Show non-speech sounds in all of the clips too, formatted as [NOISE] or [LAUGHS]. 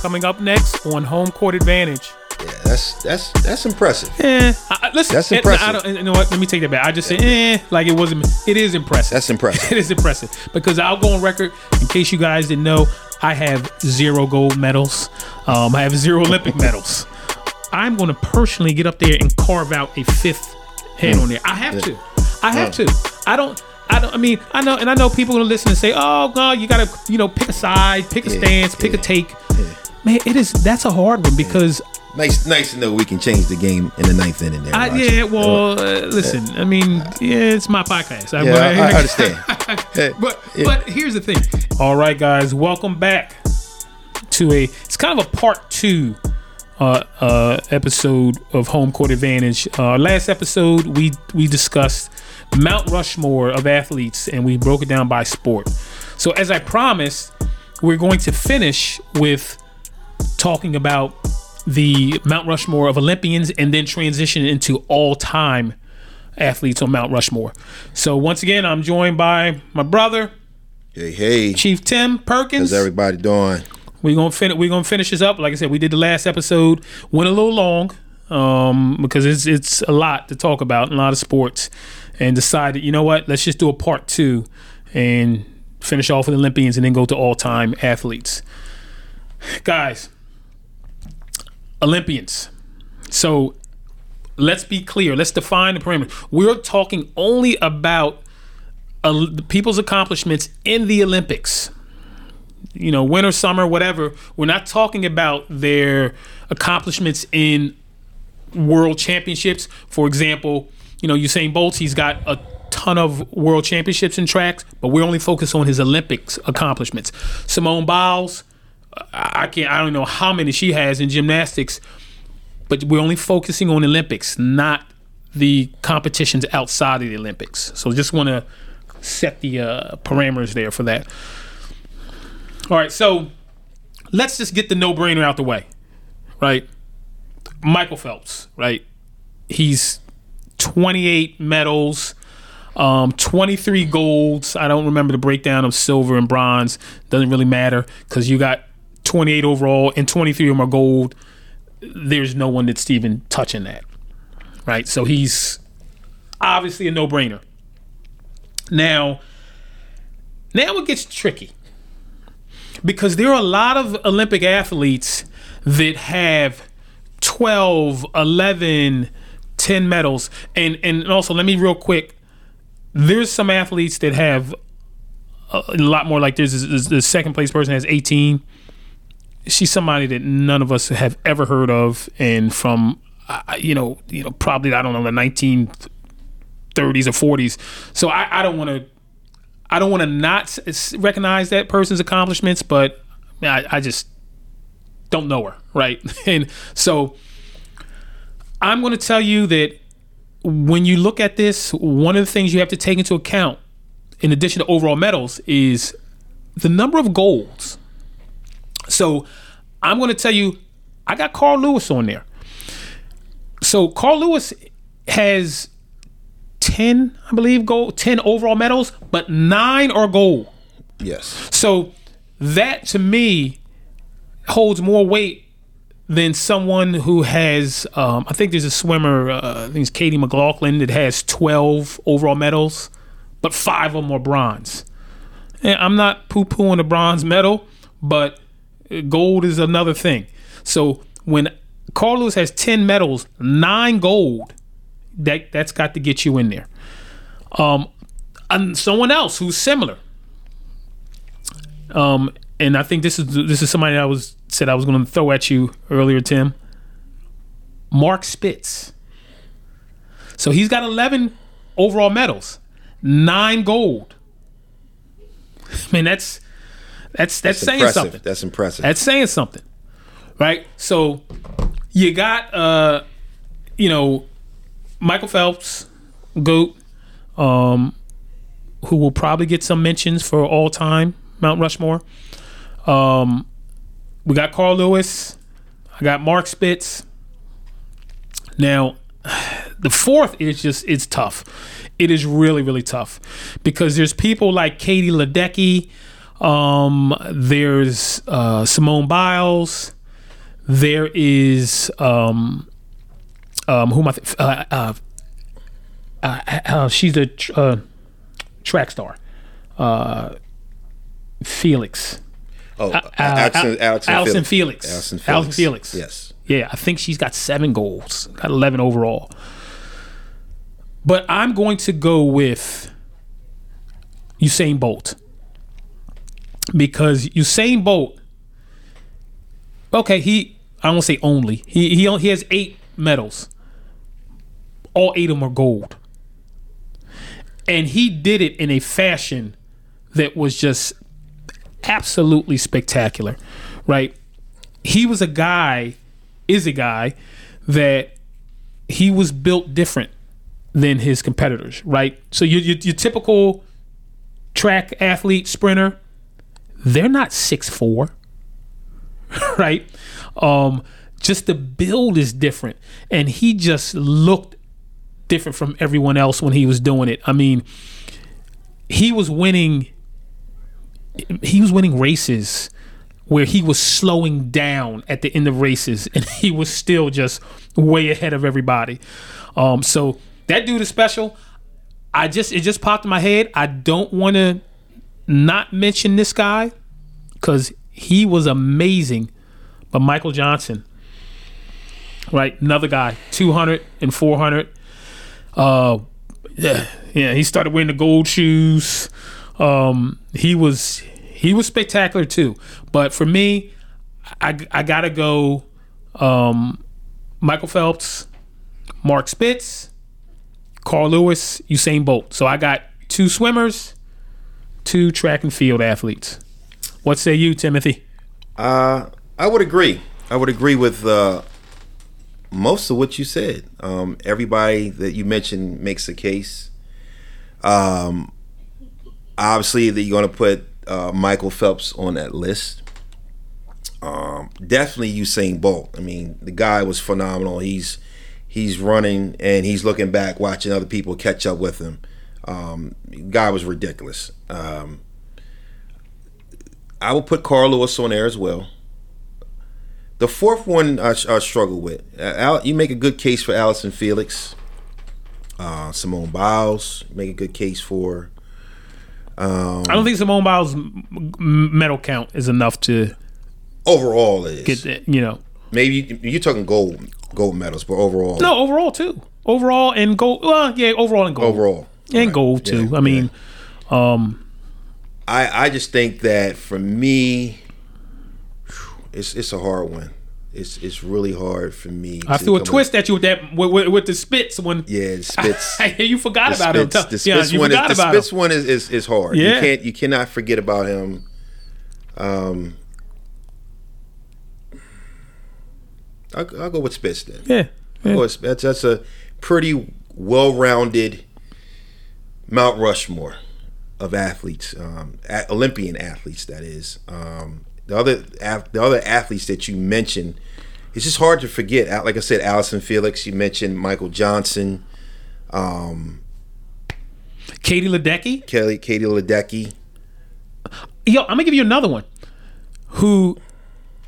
coming up next on Home Court Advantage. Yeah, that's that's that's impressive. Eh, I, listen, That's eh, impressive. I don't, you know what? Let me take that back. I just said, eh, like it wasn't. It is impressive. That's impressive. [LAUGHS] it is impressive because I'll go on record. In case you guys didn't know, I have zero gold medals. Um, I have zero Olympic [LAUGHS] medals. I'm going to personally get up there and carve out a fifth head Hmm. on there. I have to. I have to. I don't. I don't. I mean, I know, and I know people gonna listen and say, "Oh, God, you gotta, you know, pick a side, pick a Yeah, stance, pick a take." Man, it is. That's a hard one because Nice, nice to know we can change the game in the ninth inning. There, I, yeah, well, uh, listen. I mean, yeah, it's my podcast. I, Yeah, I, I understand. [LAUGHS] But yeah. but here's the thing. All right, guys, welcome back to a. It's kind of a part two uh, uh, episode of Home Court Advantage. Uh, last episode we we discussed Mount Rushmore of athletes and we broke it down by sport. So as I promised, we're going to finish with talking about the Mount Rushmore of Olympians and then transition into all time athletes on Mount Rushmore. So once again, I'm joined by my brother, hey, hey, Chief Tim Perkins. how's everybody doing? We're gonna finish. we're gonna finish this up. Like I said, we did the last episode, went a little long, um, because it's it's a lot to talk about, a lot of sports, and decided, you know what, let's just do a part two and finish off with Olympians and then go to all time athletes. Guys, Olympians. So let's be clear. Let's define the parameter. We're talking only about uh, people's accomplishments in the Olympics you know, winter, summer, whatever. We're not talking about their accomplishments in world championships. For example, you know, Usain Bolt, he's got a ton of world championships in tracks, but we're only focused on his Olympics accomplishments. Simone Biles, I can't, I don't know how many she has in gymnastics, but we're only focusing on Olympics, not the competitions outside of the Olympics. So just want to set the uh, parameters there for that. All right, so let's just get the no-brainer out the way, right? Michael Phelps, right? He's 28 medals, um, 23 golds. I don't remember the breakdown of silver and bronze. Doesn't really matter because you got 28 overall and 23 of them are gold. There's no one that's even touching that, right? So he's obviously a no-brainer. Now, now it gets tricky because there are a lot of Olympic athletes that have 12, 11, 10 medals. And and also let me real quick, there's some athletes that have a lot more like this- the second place person has 18. She's somebody that none of us have ever heard of and from uh, you know, you know probably I don't know the 1930s or 40s. So I, I don't want to I don't want to not recognize that person's accomplishments, but I, I just don't know her, right? [LAUGHS] And so I'm going to tell you that when you look at this, one of the things you have to take into account, in addition to overall medals, is the number of golds. So I'm going to tell you, I got Carl Lewis on there. So Carl Lewis has 10, I believe, gold, 10 overall medals, but nine are gold. Yes, So that to me holds more weight than someone who has. Um, I think there's a swimmer. Uh, I think it's Katie McLaughlin that has 12 overall medals, but five of them are bronze. And I'm not poo-pooing the bronze medal, but gold is another thing. So when Carlos has 10 medals, nine gold, that that's got to get you in there. Um, and someone else who's similar. Um, and I think this is this is somebody I was said I was going to throw at you earlier, Tim. Mark Spitz. So he's got 11 overall medals, nine gold. I mean, that's that's that's, saying impressive. something. That's impressive. That's saying something, right? So you got, uh, you know, Michael Phelps, goat, um, who will probably get some mentions for all time Mount Rushmore. Um, we got Carl Lewis. I got Mark Spitz. Now, [SIGHS] the fourth is just it's tough. It is really really tough because there's people like Katie Ledecky, Um, there's uh, Simone Biles. There is um, um, who am I? Th- uh, uh, uh, uh, she's a tr- uh, track star. Uh, Felix. Oh, Uh, Allyson, Al- Allyson, Allyson Felix. Felix. Allyson Felix. Allyson Felix. Yes. Yeah, I think she's got seven goals, got 11 overall. But I'm going to go with Usain Bolt. Because Usain Bolt, okay, he, I won't say only, he, he, he has eight medals. All eight of them are gold. And he did it in a fashion that was just absolutely spectacular, right? He was a guy is a guy that he was built different than his competitors, right? So your, your typical track athlete, sprinter, they're not six four, [LAUGHS] right? Um, just the build is different, and he just looked different from everyone else when he was doing it. I mean, he was winning. He was winning races where he was slowing down at the end of races [LAUGHS] and he was still just way ahead of everybody. Um, so that dude is special. I just it just popped in my head. I don't want to not mention this guy because he was amazing. But Michael Johnson, right? Another guy, 200 and 400. Uh, yeah, yeah. He started wearing the gold shoes. Um, he was he was spectacular too. But for me, I, I gotta go um, Michael Phelps, Mark Spitz, Carl Lewis, Usain Bolt. So I got two swimmers, two track and field athletes. What say you, Timothy? Uh, I would agree. I would agree with uh, most of what you said. Um, everybody that you mentioned makes a case. Um, obviously, that you're going to put uh, Michael Phelps on that list. Um, definitely Usain Bolt. I mean, the guy was phenomenal. He's he's running and he's looking back, watching other people catch up with him. Um, guy was ridiculous. Um, I will put Carl Lewis on there as well. The fourth one I, I struggle with. Uh, Al, you make a good case for Allyson Felix. Uh, Simone Biles, make a good case for. I don't think Simone Biles' medal count is enough to Overall, it is. get that. You know, Maybe you- you're talking gold gold medals, but overall, no overall too. Overall and gold. Well, yeah, overall and gold. overall, and Right. gold too. Yeah, I mean, I I just think that for me, it's it's a hard one. It's it's really hard for me. I threw a twist at you with that with, with, with the Spitz one. Yeah, the [LAUGHS] Spitz. you forgot the about him. Spitz, Tell- the yeah, you one, is, forgot the about Spitz him. one is, is, is hard. Yeah. You can't you cannot forget about him. Um, I'll, I'll go with Spitz then. Yeah, Of course, that's that's a pretty well-rounded Mount Rushmore of athletes, um, Olympian athletes. That is um, the other the other athletes that you mentioned. It's just hard to forget. Like I said, Allyson Felix. You mentioned Michael Johnson, Katie Ledecky. Kelly, Katie Ledecky. Yo, I'm gonna give you another one. Who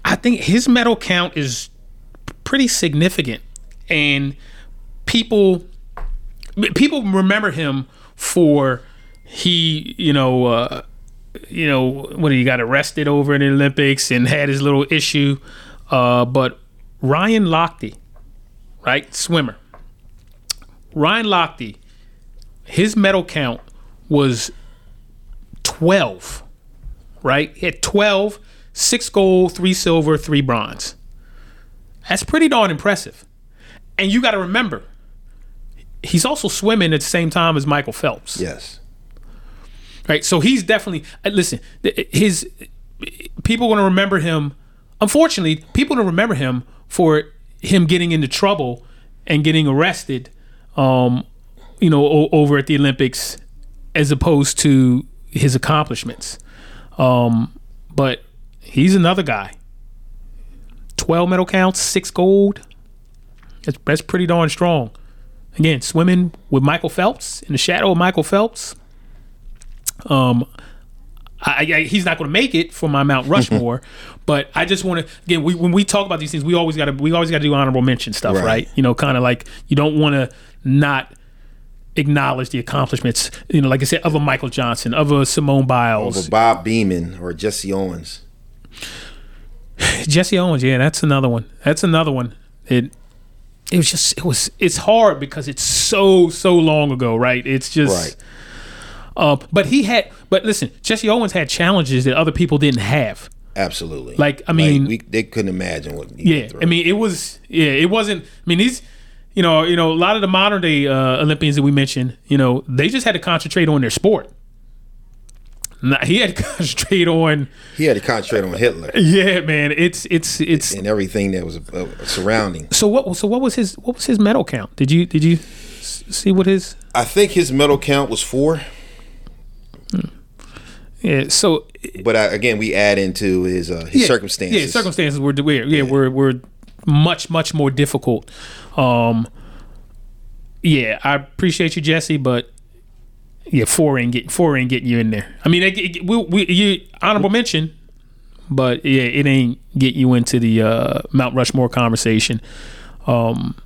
I think his medal count is pretty significant, and people people remember him for he you know uh, you know when he got arrested over in the Olympics and had his little issue, uh, but Ryan Lochte, right swimmer. Ryan Lochte, his medal count was 12, right? He had 12, six gold, three silver, three bronze. That's pretty darn impressive. And you got to remember, he's also swimming at the same time as Michael Phelps, Yes. right? So he's definitely, uh, listen, his people going to remember him. Unfortunately, people going to remember him for him getting into trouble and getting arrested, um, you know, o- over at the Olympics, as opposed to his accomplishments. Um, but he's another guy. Twelve medal counts, six gold. That's that's pretty darn strong. Again, swimming with Michael Phelps in the shadow of Michael Phelps. Um, I, I, he's not going to make it for my Mount Rushmore, [LAUGHS] but I just want to again. We, when we talk about these things, we always got to we always got to do honorable mention stuff, right? Right. You know, kind of like you don't want to not acknowledge the accomplishments. You know, like I said, of a Michael Johnson, of a Simone Biles, Over Bob Beamon or Jesse Owens. [SIGHS] Jesse Owens. Yeah, that's another one. That's another one. It it was just it was it's hard because it's so so long ago, right? It's just Right. Um, but he had, but listen, Jesse Owens had challenges that other people didn't have. Absolutely. Like, I mean- we, they couldn't imagine what. he Yeah. I mean, it was, yeah, it wasn't. I mean, these, you know, you know, a lot of the modern day uh, Olympians that we mentioned, you know, they just had to concentrate on their sport. Nah, he had [LAUGHS] to concentrate on, he had to concentrate on Hitler yeah, man. It's it's it's. and everything that was uh, surrounding. So what? So what was his? What was his medal count? Did you did you see what his? I think his medal count was four, Yeah. So but I, again, we add into his uh, his yeah, circumstances. Yeah, circumstances were weird. Yeah, were were much much more difficult. Um, yeah, I appreciate you, Jesse, but yeah, four ain't get four ain't getting you in there. I mean, it, it, we, we you honorable mention, but yeah, it ain't get you into the uh, Mount Rushmore conversation. Um,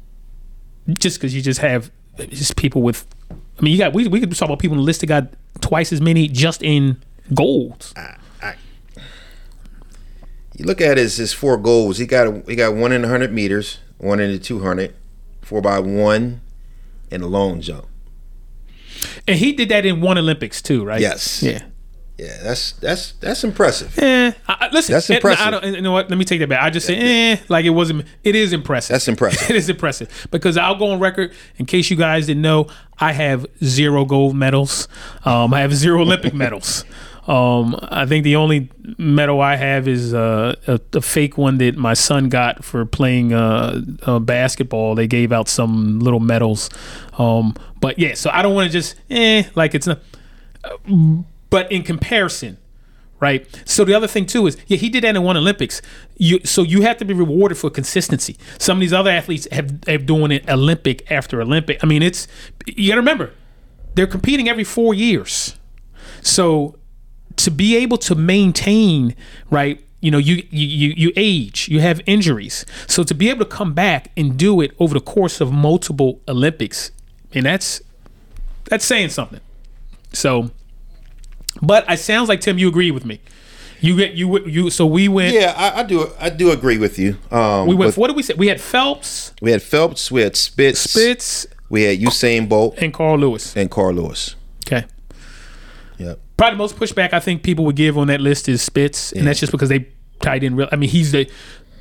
just because you just have just people with. I mean, you got we we could talk about people on the list that got twice as many just in golds. You look at his his four goals. He got he got one in hundred meters, one in the two hundred, four by one, and a long jump. And he did that in one Olympics too, right? Yes. Yeah. Yeah, that's that's that's impressive. Eh, I, I- listen. That's eh, no, impressive. I don't, you know what? Let me take that back. I just say, eh, like it wasn't. It is impressive. That's impressive. [LAUGHS] it is impressive because I'll go on record. In case you guys didn't know, I have zero gold medals. Um, I have zero Olympic [LAUGHS] medals. Um, I think the only medal I have is uh, a, a fake one that my son got for playing uh, uh, basketball. They gave out some little medals. Um, but yeah, so I don't want to just eh, like it's not. But in comparison, right? So the other thing too is, yeah, he did that in one Olympics. You so you have to be rewarded for consistency. Some of these other athletes have have doing it Olympic after Olympic. I mean, it's you got to remember they're competing every four years. So to be able to maintain, right? You know, you you you, you age, you have injuries. So to be able to come back and do it over the course of multiple Olympics, and that's that's saying something. So, but it sounds like Tim, you agree with me. You get you you. So we went. Yeah, I, I do I do agree with you. Um, We went. with- what did we say? We had Phelps, we had Phelps, we had Spitz, Spitz, we had Usain Bolt, and Carl Lewis. and Carl Lewis. Okay. Yep. Probably the most pushback I think people would give on that list is Spitz, and that's just because they tied in real. I mean, he's the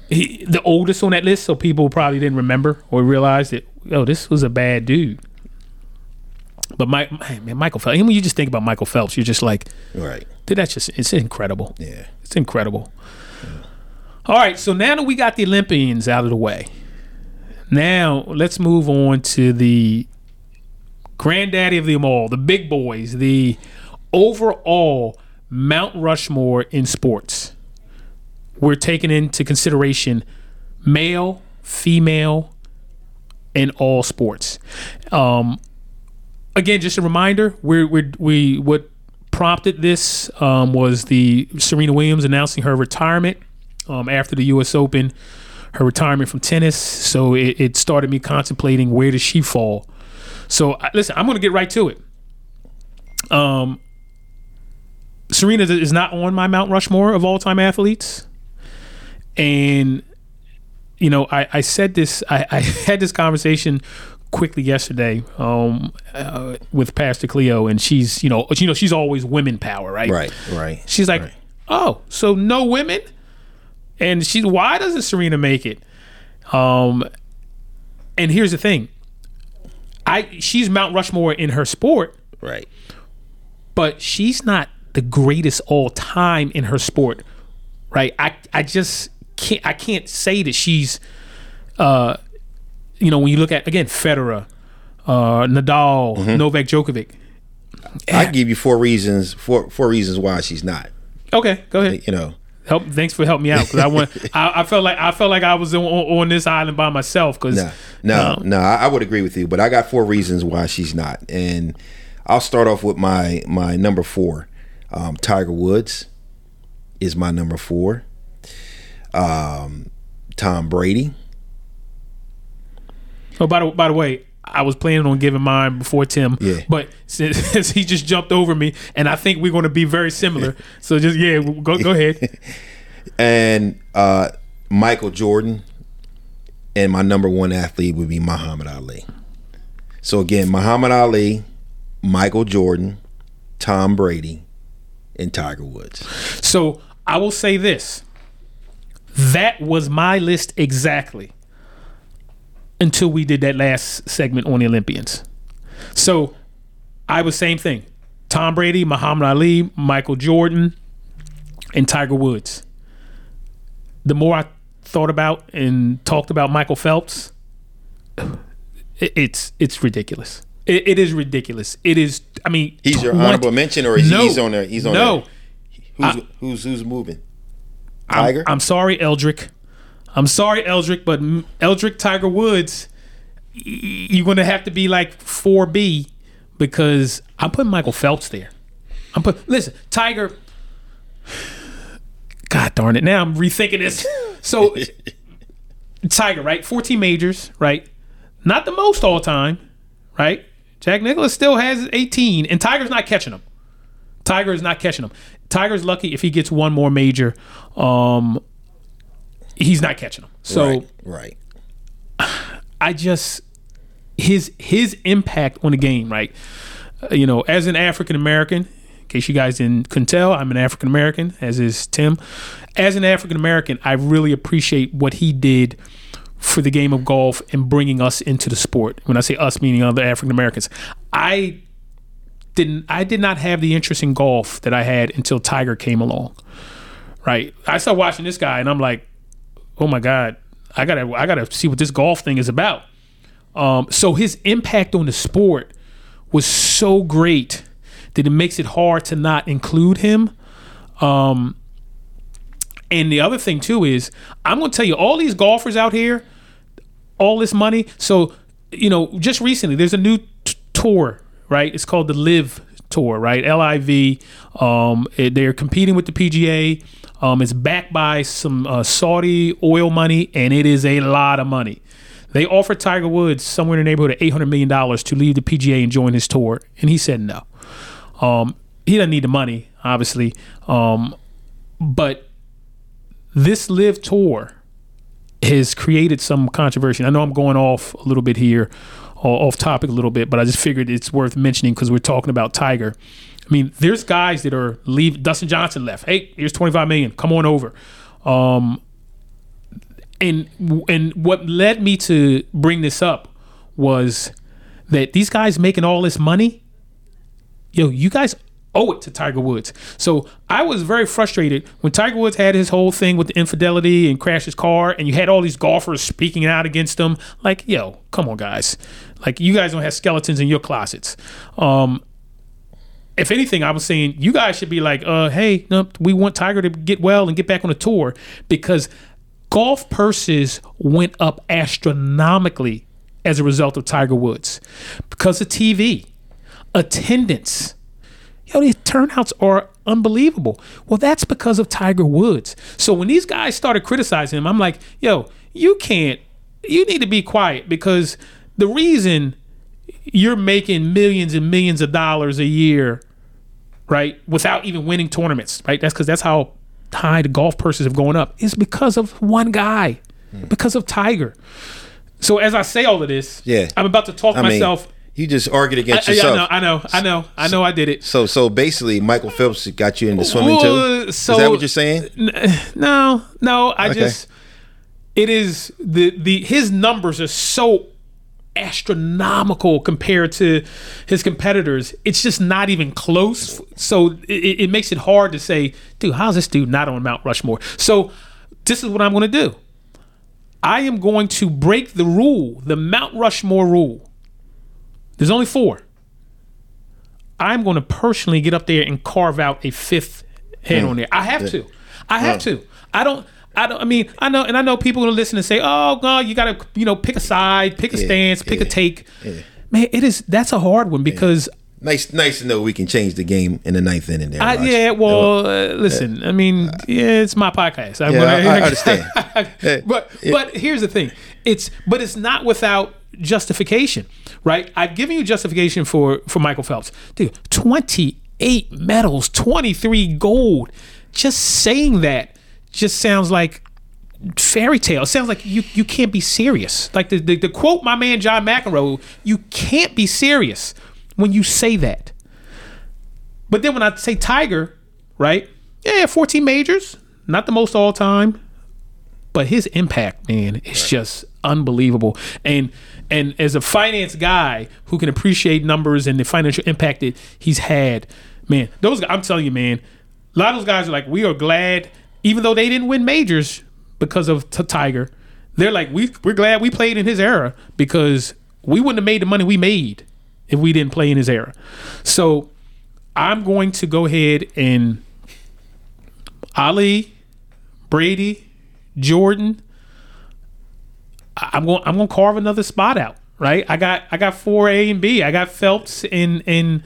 he, the oldest on that list, so people probably didn't remember or realize that oh, this was a bad dude. But Mike, man, Michael Phelps. And when you just think about Michael Phelps, you're just like, Right. dude, that's just it's incredible. Yeah. It's incredible. All right, so now that we got the Olympians out of the way, now let's move on to the granddaddy of them all, the big boys, the overall Mount Rushmore in sports. We're taking into consideration male, female, and all sports. Um, again, just a reminder, we're, we're, we what prompted this um, was the Serena Williams announcing her retirement um, after the U.S. Open, her retirement from tennis. So it, it started me contemplating where does she fall. So listen, I'm going to get right to it. Um, Serena is not on my Mount Rushmore of all time athletes, and you know, I, I said this, I, I [LAUGHS] had this conversation quickly yesterday um, uh, with Pastor Cleo, and she's, you know, you know, she's always women power, right? Right. Right. She's like, Right. oh, so no women, and she's why doesn't Serena make it? Um, and here's the thing, I she's Mount Rushmore in her sport, Right. but she's not the greatest all time in her sport, right? I I just can't I can't say that she's, uh, you know, when you look at again Federer, uh, Nadal, Mm-hmm. Novak Djokovic. I give you four reasons. Four four reasons why she's not. Okay, go ahead. You know. Help. Thanks for helping me out because I want. [LAUGHS] I, I felt like I felt like I was on, on this island by myself because No, no, no. I, I would agree with you, but I got four reasons why she's not, and I'll start off with my my number four. Um, Tiger Woods is my number four. Um, Tom Brady. Oh, by the by the way, I was planning on giving mine before Tim, Yeah. but [LAUGHS] since, since he just jumped over me, and I think we're going to be very similar. [LAUGHS] so just yeah, go go ahead. [LAUGHS] and uh, Michael Jordan, and my number one athlete would be Muhammad Ali. So again, Muhammad Ali, Michael Jordan, Tom Brady, and Tiger Woods. So I will say this: that was my list exactly until we did that last segment on the Olympians. So I was same thing: Tom Brady, Muhammad Ali, Michael Jordan, and Tiger Woods. The more I thought about and talked about Michael Phelps, it's it's ridiculous. It, it is ridiculous. It is. I mean, He's your 20 honorable mention, or is No. he's on there? He's on no. there. Who's, who's who's moving? I'm- Tiger. I'm, sorry, Eldrick. I'm sorry, Eldrick, but Eldrick Tiger Woods, you're to have to be like 4B because I'm putting Michael Phelps there. I'm put. Listen, Tiger. God darn it! Now I'm rethinking this. [LAUGHS] So, Tiger, right? 14 majors, right? Not the most all time, right? Jack Nicklaus still has 18, and Tiger's not catching him. Tiger is not catching him. Tiger's lucky if he gets one more major. Um, he's not catching him. So right, right. I just his his impact on the game, right? Uh, you know, as an African American, in case you guys didn't couldn't tell, I'm an African American, as is Tim. As an African American, I really appreciate what he did for the game of golf and bringing us into the sport. When I say us, meaning other African Americans, I didn't I did not have the interest in golf that I had until Tiger came along. Right, I started watching this guy, and I'm like, oh my god, I gotta I gotta see what this golf thing is about. Um, so his impact on the sport was so great that it makes it hard to not include him. Um, and the other thing too is I'm gonna tell you all these golfers out here, all this money. So you know, just recently there's a new t- tour, right? It's called the LIV Tour, right? L I V. Um, they're competing with the PGA. Um, it's backed by some uh, Saudi oil money, and it is a lot of money. They offered Tiger Woods somewhere in the neighborhood of eight hundred million dollars to leave the PGA and join his tour, and he said no. Um, he doesn't need the money, obviously, um, but this LIV tour has created some controversy. I know I'm going off a little bit here, off topic a little bit, but I just figured it's worth mentioning because we're talking about Tiger. I mean, there's guys that are leave. Dustin Johnson left. Hey, here's 25 million. Come on over. Um, and and what led me to bring this up was that these guys making all this money, yo, you guys owe it to Tiger Woods. So I was very frustrated when Tiger Woods had his whole thing with the infidelity and crashed his car, and you had all these golfers speaking out against him. Like, yo, come on, guys. Like, you guys don't have skeletons in your closets. Um, if anything, I was saying you guys should be like, uh, hey, no, we want Tiger to get well and get back on the tour because golf purses went up astronomically as a result of Tiger Woods because of TV, attendance. Yo, these turnouts are unbelievable. Well, that's because of Tiger Woods. So when these guys started criticizing him, I'm like, yo, you can't, you need to be quiet because the reason you're making millions and millions of dollars a year, right, without even winning tournaments, right? That's because that's how high the golf purses have gone up. Is because of one guy, hmm. because of Tiger. So as I say all of this, Yeah. I'm about to talk I mean, myself. you just argued I, against I yourself. know, I know, I know, I know, I did it. So so basically, Michael Phelps got you into swimming too. so- Is that what you're saying? No, no, I Okay. just it is the the his numbers are so astronomical compared to his competitors. It's just not even close. So it, it makes it hard to say, dude, how's this dude not on Mount Rushmore? So this is what I'm going to do. I am going to break the rule, the Mount Rushmore rule. There's only four. I'm going to personally get up there and carve out a fifth head mm. on there. I have to. I have to. I don't. I don't. I mean, I know, and I know people are gonna listen and say, "Oh, God, you gotta, you know, pick a side, pick a stance, pick a yeah, take." Man, it is. That's a hard one because Nice, nice to know we can change the game in the ninth inning. There, I, yeah, well, uh, listen. I mean, yeah, it's my podcast. I, Yeah, I- I understand. [LAUGHS] but but here's the thing. It's but it's not without justification, right? I've given you justification for for Michael Phelps, dude. Twenty eight medals, twenty three gold. Just saying that just sounds like fairy tale. It sounds like you you can't be serious. Like the, the, the quote my man John McEnroe, you can't be serious when you say that. But then when I say Tiger, right? Yeah, 14 majors, not the most all time, but his impact, man, is just unbelievable. And and as a finance guy who can appreciate numbers and the financial impact that he's had, man, those I'm telling you, man, a lot of those guys are like, we are glad, even though they didn't win majors because of T- Tiger. They're like, we we're glad we played in his era because we wouldn't have made the money we made if we didn't play in his era. So I'm going to go ahead and Ali, Brady, Jordan. I'm going. I'm going to carve another spot out. Right. I got. I got four A and B. I got Phelps and and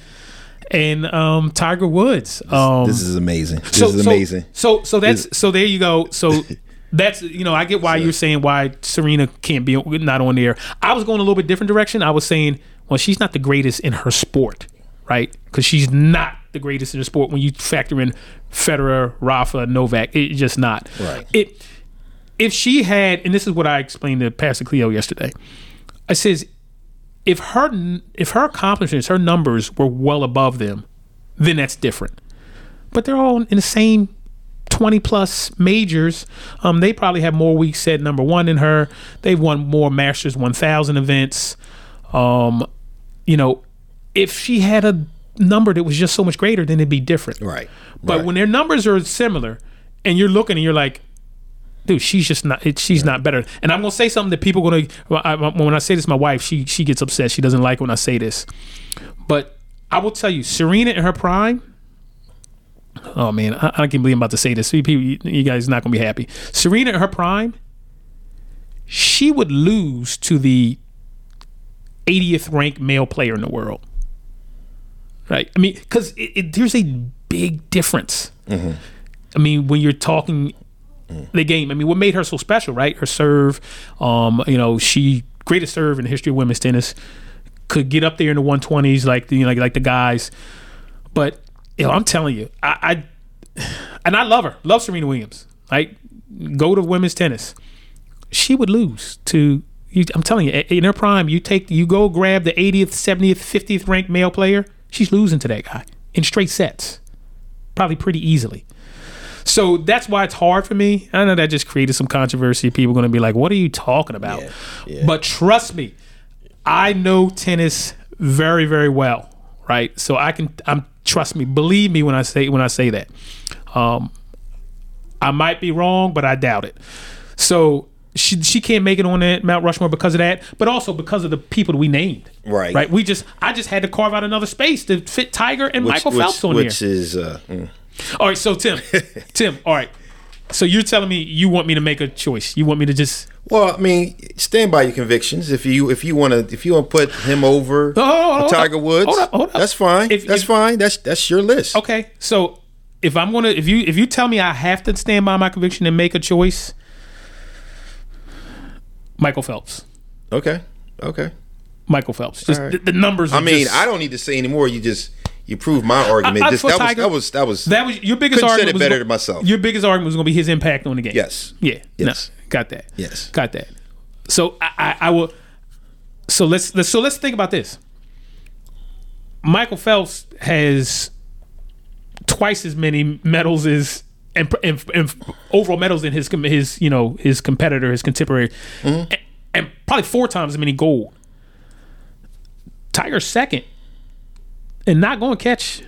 and um, Tiger Woods. Um, This is amazing. This so, is amazing. So so that's so there you go. So [LAUGHS] that's you know I get why you're saying why Serena can't be not on there. I was going a little bit different direction. I was saying well she's not the greatest in her sport, right? Because she's not the greatest in the sport when you factor in Federer, Rafa, Novak. It's just not. Right. It if she had and this is what I explained to Pastor Cleo yesterday. I says if her if her accomplishments, her numbers were well above them, then that's different but they're all in the same 20 plus majors. Um, they probably have more weeks set number one than her. They've won more Masters 1000 events. Um, you know, if she had a number that was just so much greater, then it'd be different. Right. But right. when their numbers are similar, and you're looking and you're like, dude, she's just not. She's not better. And I'm gonna say something that people gonna. I, when I say this, my wife, she she gets upset. She doesn't like when I say this. But I will tell you, Serena in her prime. Oh man, I, I can't believe I'm about to say this. You, people, you, you guys not gonna be happy. Serena in her prime, she would lose to the 80th ranked male player in the world. Right? I mean, because there's a big difference. Mm-hmm. I mean, when you're talking the game, I mean, what made her so special, right? Her serve, um, you know, she greatest serve in the history of women's tennis, could get up there in the 120s like you know, like, like the guys. But you know, I'm telling you, I, I and I love her, love Serena Williams. Right? Go to women's tennis. She would lose to you, I'm telling you, in her prime, you take you go grab the 80th, 70th, 50th ranked male player, she's losing to that guy in straight sets, probably pretty easily. So that's why it's hard for me. I know that just created some controversy. People are going to be like, "What are you talking about?" Yeah, yeah. But trust me, I know tennis very, very well, right? So I can. I'm trust me, believe me when I say when I say that. Um, I might be wrong, but I doubt it. So she she can't make it on that Mount Rushmore because of that, but also because of the people that we named. Right. Right. We just I just had to carve out another space to fit Tiger and which, Michael which, Phelps on which is. uh, mm. All right, so Tim, [LAUGHS] Tim, all right. So you're telling me you want me to make a choice? You want me to just well. I mean, stand by your convictions. If you if you want to if you want to put him over [LAUGHS] Oh, hold on, hold Tiger up. Woods, Hold up, hold up. that's fine. If- that's if- fine. That's that's your list. okay? So if I'm gonna if you if you tell me I have to stand by my conviction and make a choice, Michael Phelps. Okay. Okay. Michael Phelps. Just right. the, the numbers. I mean, just- I don't need to say anymore. You just you proved my argument. I- This- for that, was, Tiger- that was that was That was your biggest Couldn't said argument. it was better go- than myself. Your biggest argument was going to be his impact on the game. yes. Yeah. Yes. No, got that. Yes. Got that. So I, I, I will. So let's, let's so let's think about this. Michael Phelps has twice as many medals as and, and, and overall medals in his his you know his competitor, his contemporary, Mm-hmm. and, and probably four times as many gold. Tiger's second, and not going to catch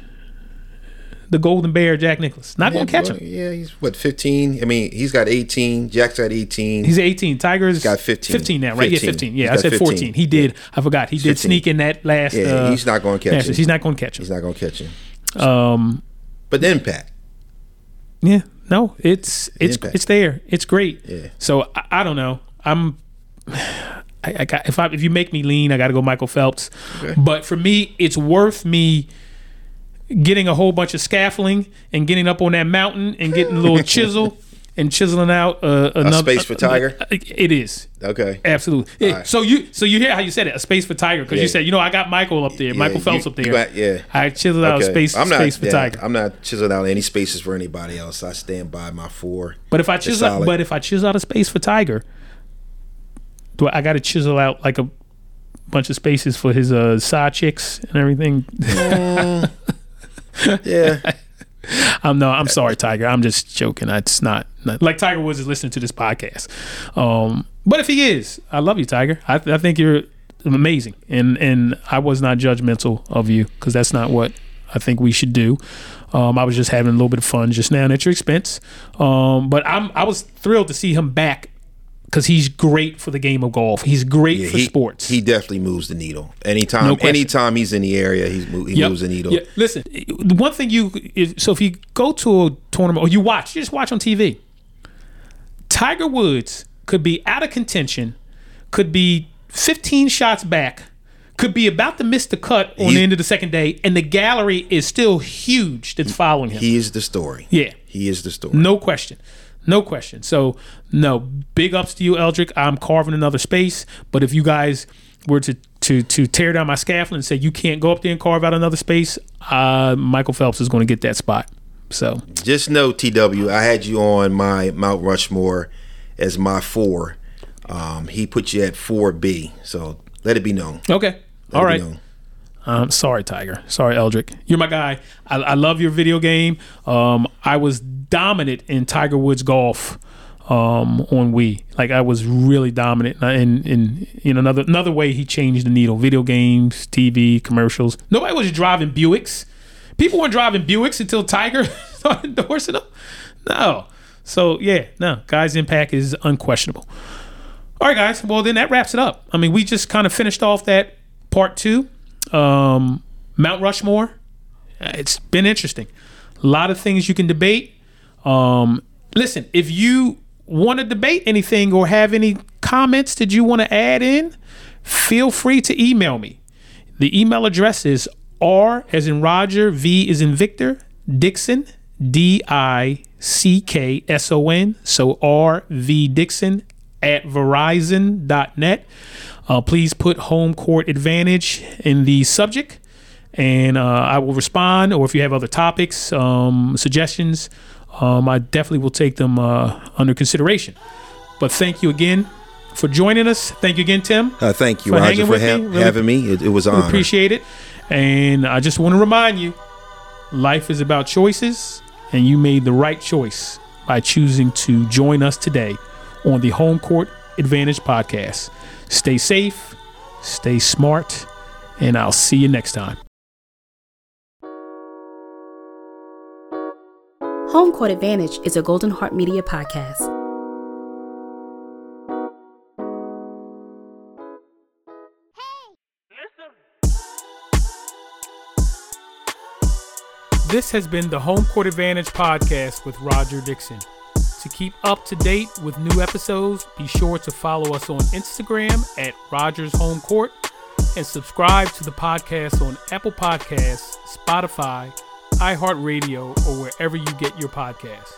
the Golden Bear, Jack Nicklaus. Not going to catch him. Yeah, he's what 15. I mean, he's got 18. Jack's got 18. He's 18. Tiger's got 15. 15 now, right? Yeah, 15. 15. Yeah, He's I said 15. 14. He did. I forgot. He did 15. sneak in that last. Yeah, uh, he's not gonna catch Masters. him. He's not going to catch him. he's not going to catch him. Um, But the impact. yeah, no, it's it's it's there. It's great. Yeah. So I, I don't know. I'm I, I got if I if you make me lean, I got to go Michael Phelps. But for me, it's worth me getting a whole bunch of scaffolding and getting up on that mountain and getting a little [LAUGHS] chisel and chiseling out uh, another space for Tiger? uh, it is Okay. absolutely. Yeah, right. So you so you hear how you said it, a space for Tiger, because Yeah. you said you know I got Michael up there, Yeah, Michael Phelps you- up there. got- yeah. I chiseled out a space I'm not, space for Tiger. I'm not chiseling out any spaces for anybody else. I stand by my four. But if I chisel, out, but if I chisel out a space for Tiger, do I, I got to chisel out like a bunch of spaces for his uh, side chicks and everything? Yeah. [LAUGHS] I'm no, I'm sorry, Tiger. I'm just joking. It's not, not like Tiger Woods is listening to this podcast. Um, but if he is, I love you, Tiger. I, I think you're amazing, and and I was not judgmental of you because that's not what I think we should do. Um, I was just having a little bit of fun just now at your expense. Um, but I'm I was thrilled to see him back because he's great for the game of golf. He's great Yeah, for he, sports. He definitely moves the needle. Anytime, No anytime he's in the area, he's mo- he Yep. moves the needle. Yeah, listen, the one thing you is, so if you go to a tournament or you watch, you just watch on TV. Tiger Woods could be out of contention, could be 15 shots back, could be about to miss the cut on He- the end of the second day, and the gallery is still huge that's following him. He is the story. yeah, He is the story. no question. No question. So, no, big ups to you, Eldrick. I'm carving another space. But if you guys were to to to tear down my scaffold and say you can't go up there and carve out another space, uh, Michael Phelps is going to get that spot. So, Just know, TW, I had you on my Mount Rushmore as my four. Um, he put you at four B. So let it be known. okay. Let All right. Um, sorry, Tiger. Sorry, Eldrick. You're my guy. I, I love your video game. Um, I was dominant in Tiger Woods golf um, on Wii. Like I was really dominant. And in in another another way, he changed the needle. Video games, TV, commercials. Nobody was driving Buicks. People weren't driving Buicks until Tiger [LAUGHS] started endorsing them. No. So yeah, no. Guy's impact is unquestionable. All right, guys. Well, then that wraps it up. I mean, we just kind of finished off that part two. Um, Mount Rushmore. Uh, It's been interesting. A lot of things you can debate. Um, listen, if you want to debate anything or have any comments that you want to add in, feel free to email me. The email address is R as in Roger, V is in Victor, Dixon, D I C K S O N. So R V Dixon at verizon.net. Uh, please put home court advantage in the subject and uh, I will respond. Or if you have other topics, um, suggestions, um, I definitely will take them uh, under consideration. But thank you again for joining us. Thank you again, Tim. Uh, thank you, For Roger, for ha- me. Really- having me. It, it was an honor. appreciate it. And I just want to remind you life is about choices, and you made the right choice by choosing to join us today on the Home Court Advantage podcast. Stay safe, stay smart, and I'll see you next time. Home Court Advantage is a Golden Heart Media podcast. This has been the Home Court Advantage podcast with Roger Dixon. To keep up to date with new episodes, be sure to follow us on Instagram at Rogers Home Court and subscribe to the podcast on Apple Podcasts, Spotify, iHeartRadio, or wherever you get your podcasts.